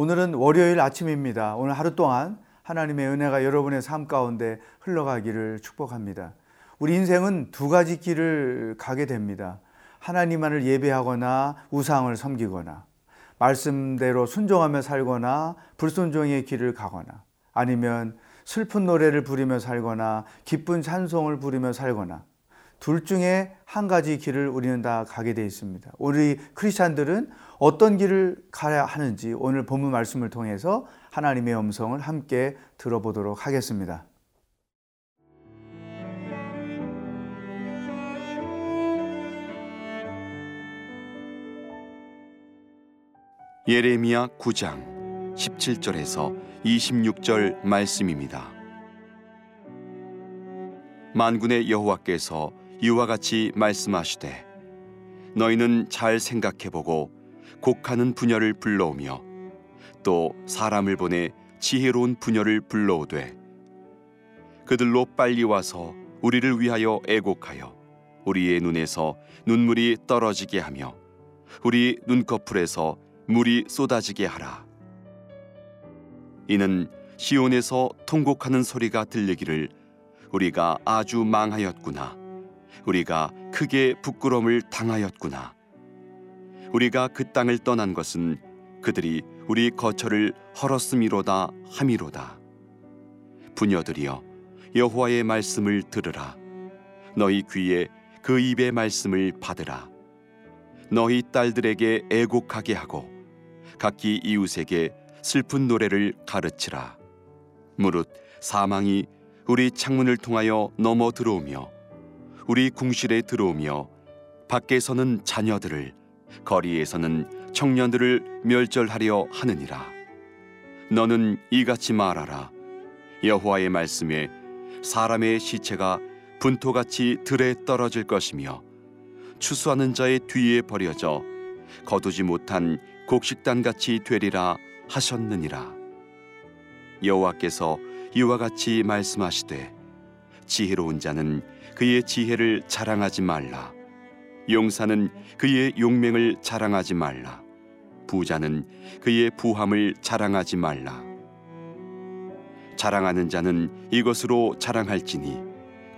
오늘은 월요일 아침입니다. 오늘 하루 동안 하나님의 은혜가 여러분의 삶 가운데 흘러가기를 축복합니다. 우리 인생은 두 가지 길을 가게 됩니다. 하나님만을 예배하거나 우상을 섬기거나 말씀대로 순종하며 살거나 불순종의 길을 가거나 아니면 슬픈 노래를 부르며 살거나 기쁜 찬송을 부르며 살거나 둘 중에 한 가지 길을 우리는 다 가게 되어 있습니다. 우리 크리스찬들은 어떤 길을 가야 하는지 오늘 본문 말씀을 통해서 하나님의 음성을 함께 들어보도록 하겠습니다. 예레미야 9장 17절에서 26절 말씀입니다. 만군의 여호와께서 이와 같이 말씀하시되 너희는 잘 생각해 보고 곡하는 부녀를 불러오며 또 사람을 보내 지혜로운 부녀를 불러오되 그들로 빨리 와서 우리를 위하여 애곡하여 우리의 눈에서 눈물이 떨어지게 하며 우리 눈꺼풀에서 물이 쏟아지게 하라. 이는 시온에서 통곡하는 소리가 들리기를 우리가 아주 망하였구나 우리가 크게 부끄러움을 당하였구나 우리가 그 땅을 떠난 것은 그들이 우리 거처를 헐었음이로다 함이로다. 부녀들이여 여호와의 말씀을 들으라. 너희 귀에 그 입의 말씀을 받으라. 너희 딸들에게 애곡하게 하고 각기 이웃에게 슬픈 노래를 가르치라. 무릇 사망이 우리 창문을 통하여 넘어 들어오며 우리 궁실에 들어오며 밖에서는 자녀들을 거리에서는 청년들을 멸절하려 하느니라. 너는 이같이 말하라. 여호와의 말씀에 사람의 시체가 분토같이 들에 떨어질 것이며 추수하는 자의 뒤에 버려져 거두지 못한 곡식단같이 되리라 하셨느니라. 여호와께서 이와 같이 말씀하시되 지혜로운 자는 그의 지혜를 자랑하지 말라. 용사는 그의 용맹을 자랑하지 말라. 부자는 그의 부함을 자랑하지 말라. 자랑하는 자는 이것으로 자랑할지니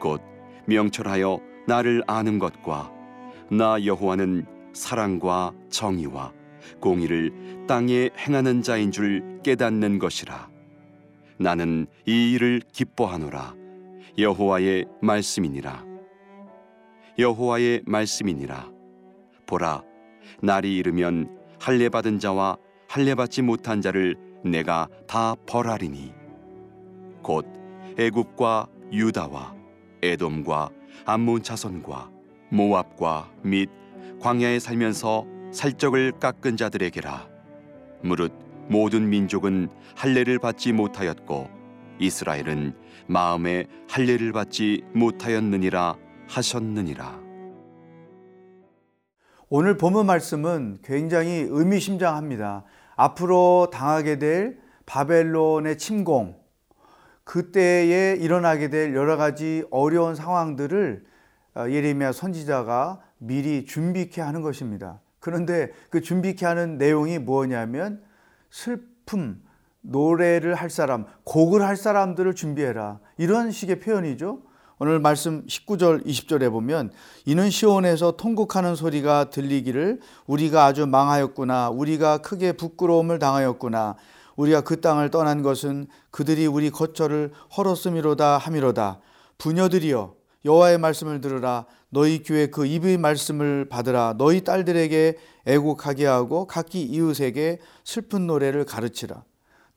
곧 명철하여 나를 아는 것과 나 여호와는 사랑과 정의와 공의를 땅에 행하는 자인 줄 깨닫는 것이라. 나는 이 일을 기뻐하노라. 여호와의 말씀이니라. 여호와의 말씀이니라. 보라 날이 이르면 할례 받은 자와 할례 받지 못한 자를 내가 다 벌하리니. 곧 애굽과 유다와 에돔과 암몬 자손과 모압과 및 광야에 살면서 살적을 깎은 자들에게라. 무릇 모든 민족은 할례를 받지 못하였고 이스라엘은 마음에 할례를 받지 못하였느니라 하셨느니라. 오늘 본문 말씀은 굉장히 의미심장합니다. 앞으로 당하게 될 바벨론의 침공, 그때에 일어나게 될 여러 가지 어려운 상황들을 어, 예레미야 선지자가 미리 준비케 하는 것입니다. 그런데 그 준비케 하는 내용이 뭐냐면 슬픔, 노래를 할 사람, 곡을 할 사람들을 준비해라. 이런 식의 표현이죠. 오늘 말씀 19절 20절에 보면 이는 시온에서 통곡하는 소리가 들리기를 우리가 아주 망하였구나. 우리가 크게 부끄러움을 당하였구나. 우리가 그 땅을 떠난 것은 그들이 우리 거처를 헐었음이로다 함이로다. 부녀들이여 여호와의 말씀을 들으라. 너희 교회 그 입의 말씀을 받으라. 너희 딸들에게 애곡하게 하고 각기 이웃에게 슬픈 노래를 가르치라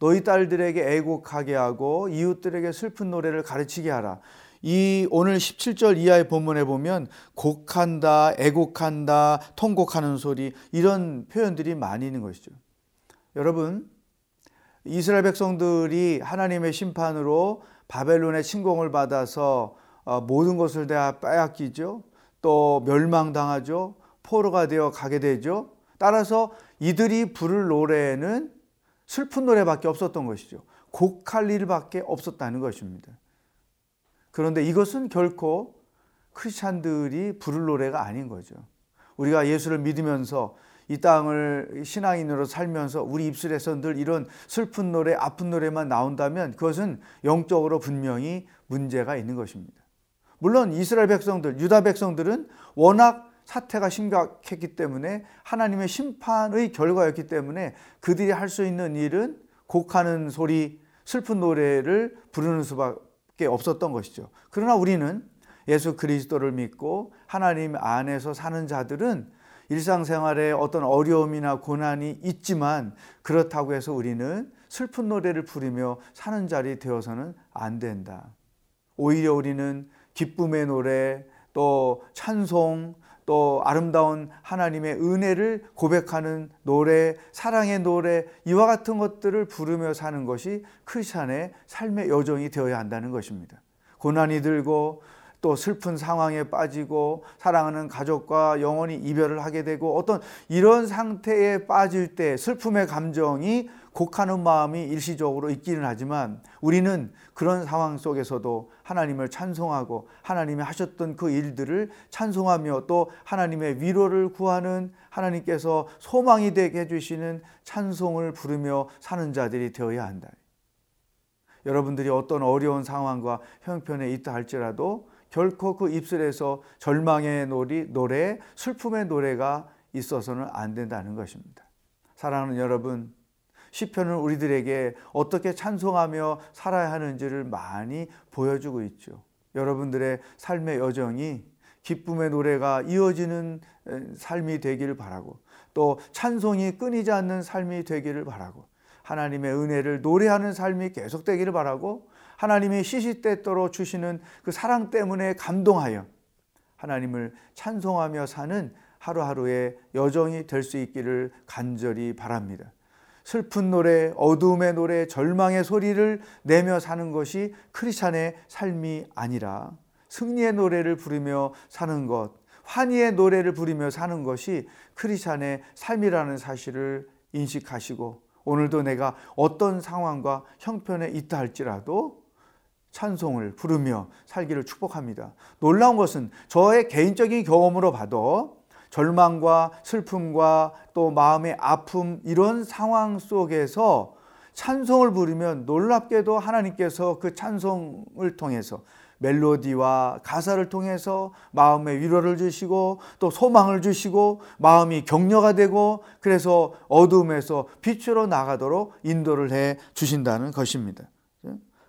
너희 딸들에게 애곡하게 하고 이웃들에게 슬픈 노래를 가르치게 하라 이 오늘 17절 이하의 본문에 보면 곡한다, 애곡한다, 통곡하는 소리 이런 표현들이 많이 있는 것이죠. 여러분, 이스라엘 백성들이 하나님의 심판으로 바벨론의 침공을 받아서 어, 모든 것을 다 빼앗기죠. 또 멸망당하죠. 포로가 되어 가게 되죠. 따라서 이들이 부를 노래는 슬픈 노래밖에 없었던 것이죠. 곡할 일밖에 없었다는 것입니다. 그런데 이것은 결코 크리스찬들이 부를 노래가 아닌 거죠. 우리가 예수를 믿으면서 이 땅을 신앙인으로 살면서 우리 입술에서 늘 이런 슬픈 노래, 아픈 노래만 나온다면 그것은 영적으로 분명히 문제가 있는 것입니다. 물론 이스라엘 백성들, 유다 백성들은 워낙 사태가 심각했기 때문에 하나님의 심판의 결과였기 때문에 그들이 할 수 있는 일은 곡하는 소리, 슬픈 노래를 부르는 수밖에 없었던 것이죠. 그러나 우리는 예수 그리스도를 믿고 하나님 안에서 사는 자들은 일상생활에 어떤 어려움이나 고난이 있지만 그렇다고 해서 우리는 슬픈 노래를 부르며 사는 자리 되어서는 안 된다. 오히려 우리는 기쁨의 노래, 또 찬송, 또 아름다운 하나님의 은혜를 고백하는 노래, 사랑의 노래, 이와 같은 것들을 부르며 사는 것이 크리스찬의 삶의 여정이 되어야 한다는 것입니다. 고난이 들고 또 슬픈 상황에 빠지고 사랑하는 가족과 영원히 이별을 하게 되고 어떤 이런 상태에 빠질 때 슬픔의 감정이 곡하는 마음이 일시적으로 있기는 하지만 우리는 그런 상황 속에서도 하나님을 찬송하고 하나님이 하셨던 그 일들을 찬송하며 또 하나님의 위로를 구하는 하나님께서 소망이 되게 해주시는 찬송을 부르며 사는 자들이 되어야 한다. 여러분들이 어떤 어려운 상황과 형편에 있다 할지라도 결코 그 입술에서 절망의 노리, 노래, 슬픔의 노래가 있어서는 안 된다는 것입니다. 사랑하는 여러분, 시편은 우리들에게 어떻게 찬송하며 살아야 하는지를 많이 보여주고 있죠. 여러분들의 삶의 여정이 기쁨의 노래가 이어지는 삶이 되기를 바라고 또 찬송이 끊이지 않는 삶이 되기를 바라고 하나님의 은혜를 노래하는 삶이 계속되기를 바라고 하나님이 시시때때로 주시는 그 사랑 때문에 감동하여 하나님을 찬송하며 사는 하루하루의 여정이 될 수 있기를 간절히 바랍니다. 슬픈 노래, 어두움의 노래, 절망의 소리를 내며 사는 것이 크리스찬의 삶이 아니라 승리의 노래를 부르며 사는 것, 환희의 노래를 부르며 사는 것이 크리스찬의 삶이라는 사실을 인식하시고 오늘도 내가 어떤 상황과 형편에 있다 할지라도 찬송을 부르며 살기를 축복합니다. 놀라운 것은 저의 개인적인 경험으로 봐도 절망과 슬픔과 또 마음의 아픔 이런 상황 속에서 찬송을 부르면 놀랍게도 하나님께서 그 찬송을 통해서 멜로디와 가사를 통해서 마음의 위로를 주시고 또 소망을 주시고 마음이 격려가 되고 그래서 어둠에서 빛으로 나가도록 인도를 해 주신다는 것입니다.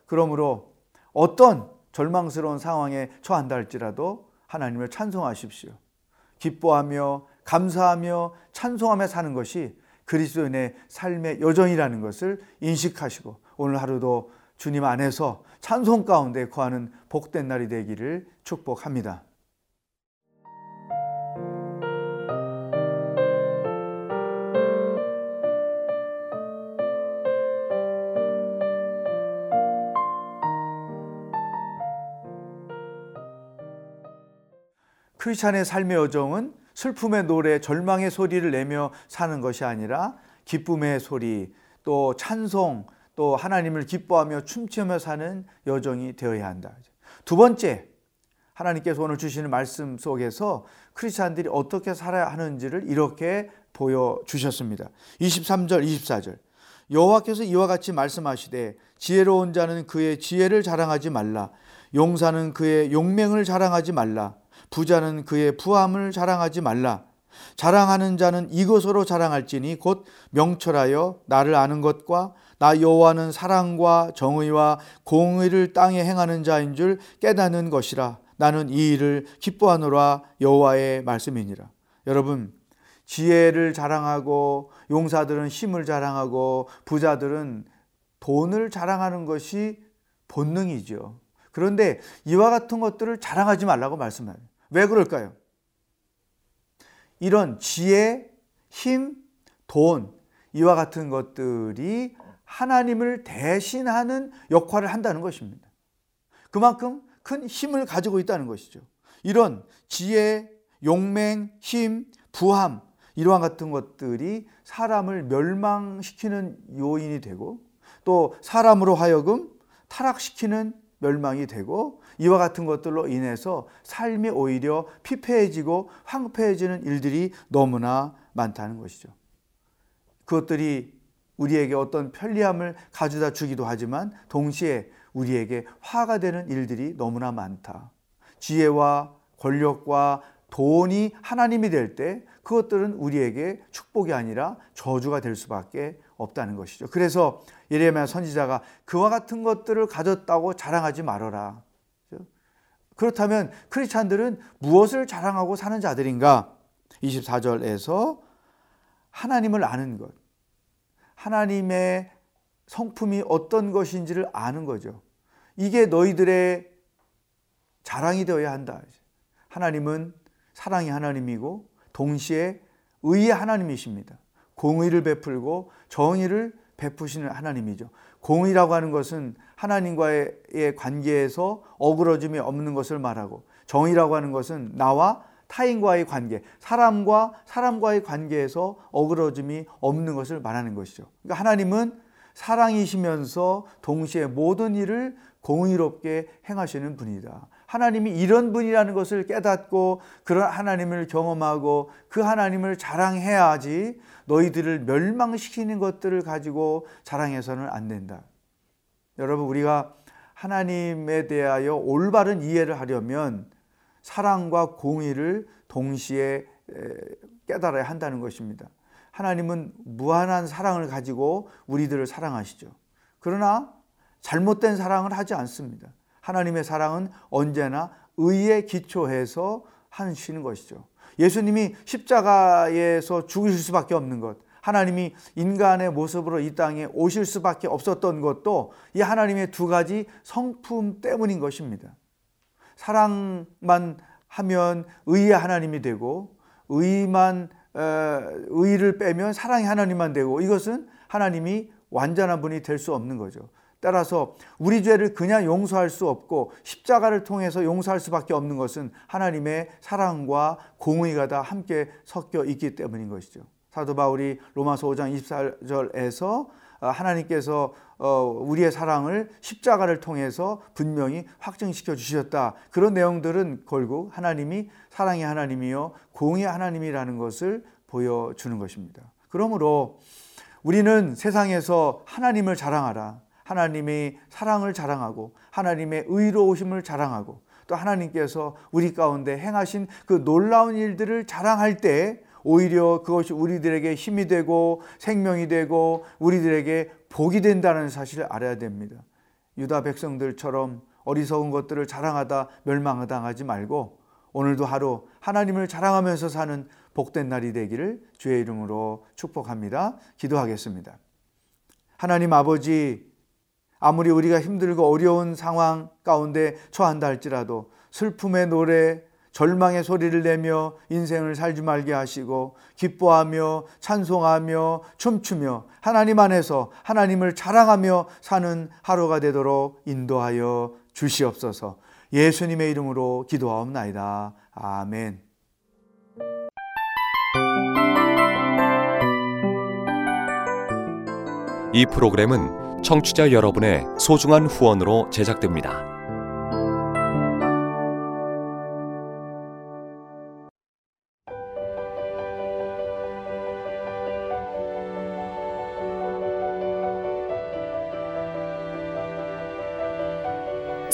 그러므로 어떤 절망스러운 상황에 처한다 할지라도 하나님을 찬송하십시오. 기뻐하며 감사하며 찬송하며 사는 것이 그리스도인의 삶의 여정이라는 것을 인식하시고 오늘 하루도 주님 안에서 찬송 가운데 거하는 복된 날이 되기를 축복합니다. 크리스찬의 삶의 여정은 슬픔의 노래, 절망의 소리를 내며 사는 것이 아니라 기쁨의 소리, 또 찬송, 또 하나님을 기뻐하며 춤추며 사는 여정이 되어야 한다. 두 번째, 하나님께서 오늘 주시는 말씀 속에서 크리스찬들이 어떻게 살아야 하는지를 이렇게 보여 주셨습니다. 23절, 24절. 여호와께서 이와 같이 말씀하시되 지혜로운 자는 그의 지혜를 자랑하지 말라. 용사는 그의 용맹을 자랑하지 말라. 부자는 그의 부함을 자랑하지 말라. 자랑하는 자는 이것으로 자랑할지니 곧 명철하여 나를 아는 것과 나 여호와는 사랑과 정의와 공의를 땅에 행하는 자인 줄 깨닫는 것이라. 나는 이 일을 기뻐하노라 여호와의 말씀이니라. 여러분 지혜를 자랑하고 용사들은 힘을 자랑하고 부자들은 돈을 자랑하는 것이 본능이죠. 그런데 이와 같은 것들을 자랑하지 말라고 말씀해요. 왜 그럴까요? 이런 지혜, 힘, 돈, 이와 같은 것들이 하나님을 대신하는 역할을 한다는 것입니다. 그만큼 큰 힘을 가지고 있다는 것이죠. 이런 지혜, 용맹, 힘, 부함, 이러한 같은 것들이 사람을 멸망시키는 요인이 되고 또 사람으로 하여금 타락시키는 멸망이 되고 이와 같은 것들로 인해서 삶이 오히려 피폐해지고 황폐해지는 일들이 너무나 많다는 것이죠. 그것들이 우리에게 어떤 편리함을 가져다 주기도 하지만 동시에 우리에게 화가 되는 일들이 너무나 많다. 지혜와 권력과 돈이 하나님이 될 때 그것들은 우리에게 축복이 아니라 저주가 될 수밖에 없다는 것이죠. 그래서 예레미야 선지자가 그와 같은 것들을 가졌다고 자랑하지 말아라. 그렇다면 크리스찬들은 무엇을 자랑하고 사는 자들인가? 24절에서 하나님을 아는 것. 하나님의 성품이 어떤 것인지를 아는 거죠. 이게 너희들의 자랑이 되어야 한다. 하나님은 사랑의 하나님이고 동시에 의의 하나님이십니다. 공의를 베풀고 정의를 베푸시는 하나님이죠. 공의라고 하는 것은 하나님과의 관계에서 어그러짐이 없는 것을 말하고 정의라고 하는 것은 나와 타인과의 관계, 사람과 사람과의 관계에서 어그러짐이 없는 것을 말하는 것이죠. 그러니까 하나님은 사랑이시면서 동시에 모든 일을 공의롭게 행하시는 분이다. 하나님이 이런 분이라는 것을 깨닫고 그런 하나님을 경험하고 그 하나님을 자랑해야지 너희들을 멸망시키는 것들을 가지고 자랑해서는 안 된다. 여러분, 우리가 하나님에 대하여 올바른 이해를 하려면 사랑과 공의를 동시에 깨달아야 한다는 것입니다. 하나님은 무한한 사랑을 가지고 우리들을 사랑하시죠. 그러나 잘못된 사랑을 하지 않습니다. 하나님의 사랑은 언제나 의에 기초해서 하시는 것이죠. 예수님이 십자가에서 죽으실 수밖에 없는 것, 하나님이 인간의 모습으로 이 땅에 오실 수밖에 없었던 것도 이 하나님의 두 가지 성품 때문인 것입니다. 사랑만 하면 의의 하나님이 되고 의만 의를 빼면 사랑의 하나님만 되고 이것은 하나님이 완전한 분이 될 수 없는 거죠. 따라서 우리 죄를 그냥 용서할 수 없고 십자가를 통해서 용서할 수밖에 없는 것은 하나님의 사랑과 공의가 다 함께 섞여 있기 때문인 것이죠. 사도 바울이 로마서 5장 24절에서 어, 하나님께서 어, 우리의 사랑을 십자가를 통해서 분명히 확증시켜 주셨다. 그런 내용들은 결국 하나님이 사랑의 하나님이요 공의 하나님이라는 것을 보여주는 것입니다. 그러므로 우리는 세상에서 하나님을 자랑하라. 하나님의 사랑을 자랑하고 하나님의 의로우심을 자랑하고 또 하나님께서 우리 가운데 행하신 그 놀라운 일들을 자랑할 때 오히려 그것이 우리들에게 힘이 되고 생명이 되고 우리들에게 복이 된다는 사실을 알아야 됩니다. 유다 백성들처럼 어리석은 것들을 자랑하다 멸망당하지 말고 오늘도 하루 하나님을 자랑하면서 사는 복된 날이 되기를 주의 이름으로 축복합니다. 기도하겠습니다. 하나님 아버지 아무리 우리가 힘들고 어려운 상황 가운데 처한다 할지라도 슬픔의 노래, 절망의 소리를 내며 인생을 살지 말게 하시고 기뻐하며 찬송하며 춤추며 하나님 안에서 하나님을 자랑하며 사는 하루가 되도록 인도하여 주시옵소서 예수님의 이름으로 기도하옵나이다. 아멘. 이 프로그램은 청취자 여러분의 소중한 후원으로 제작됩니다.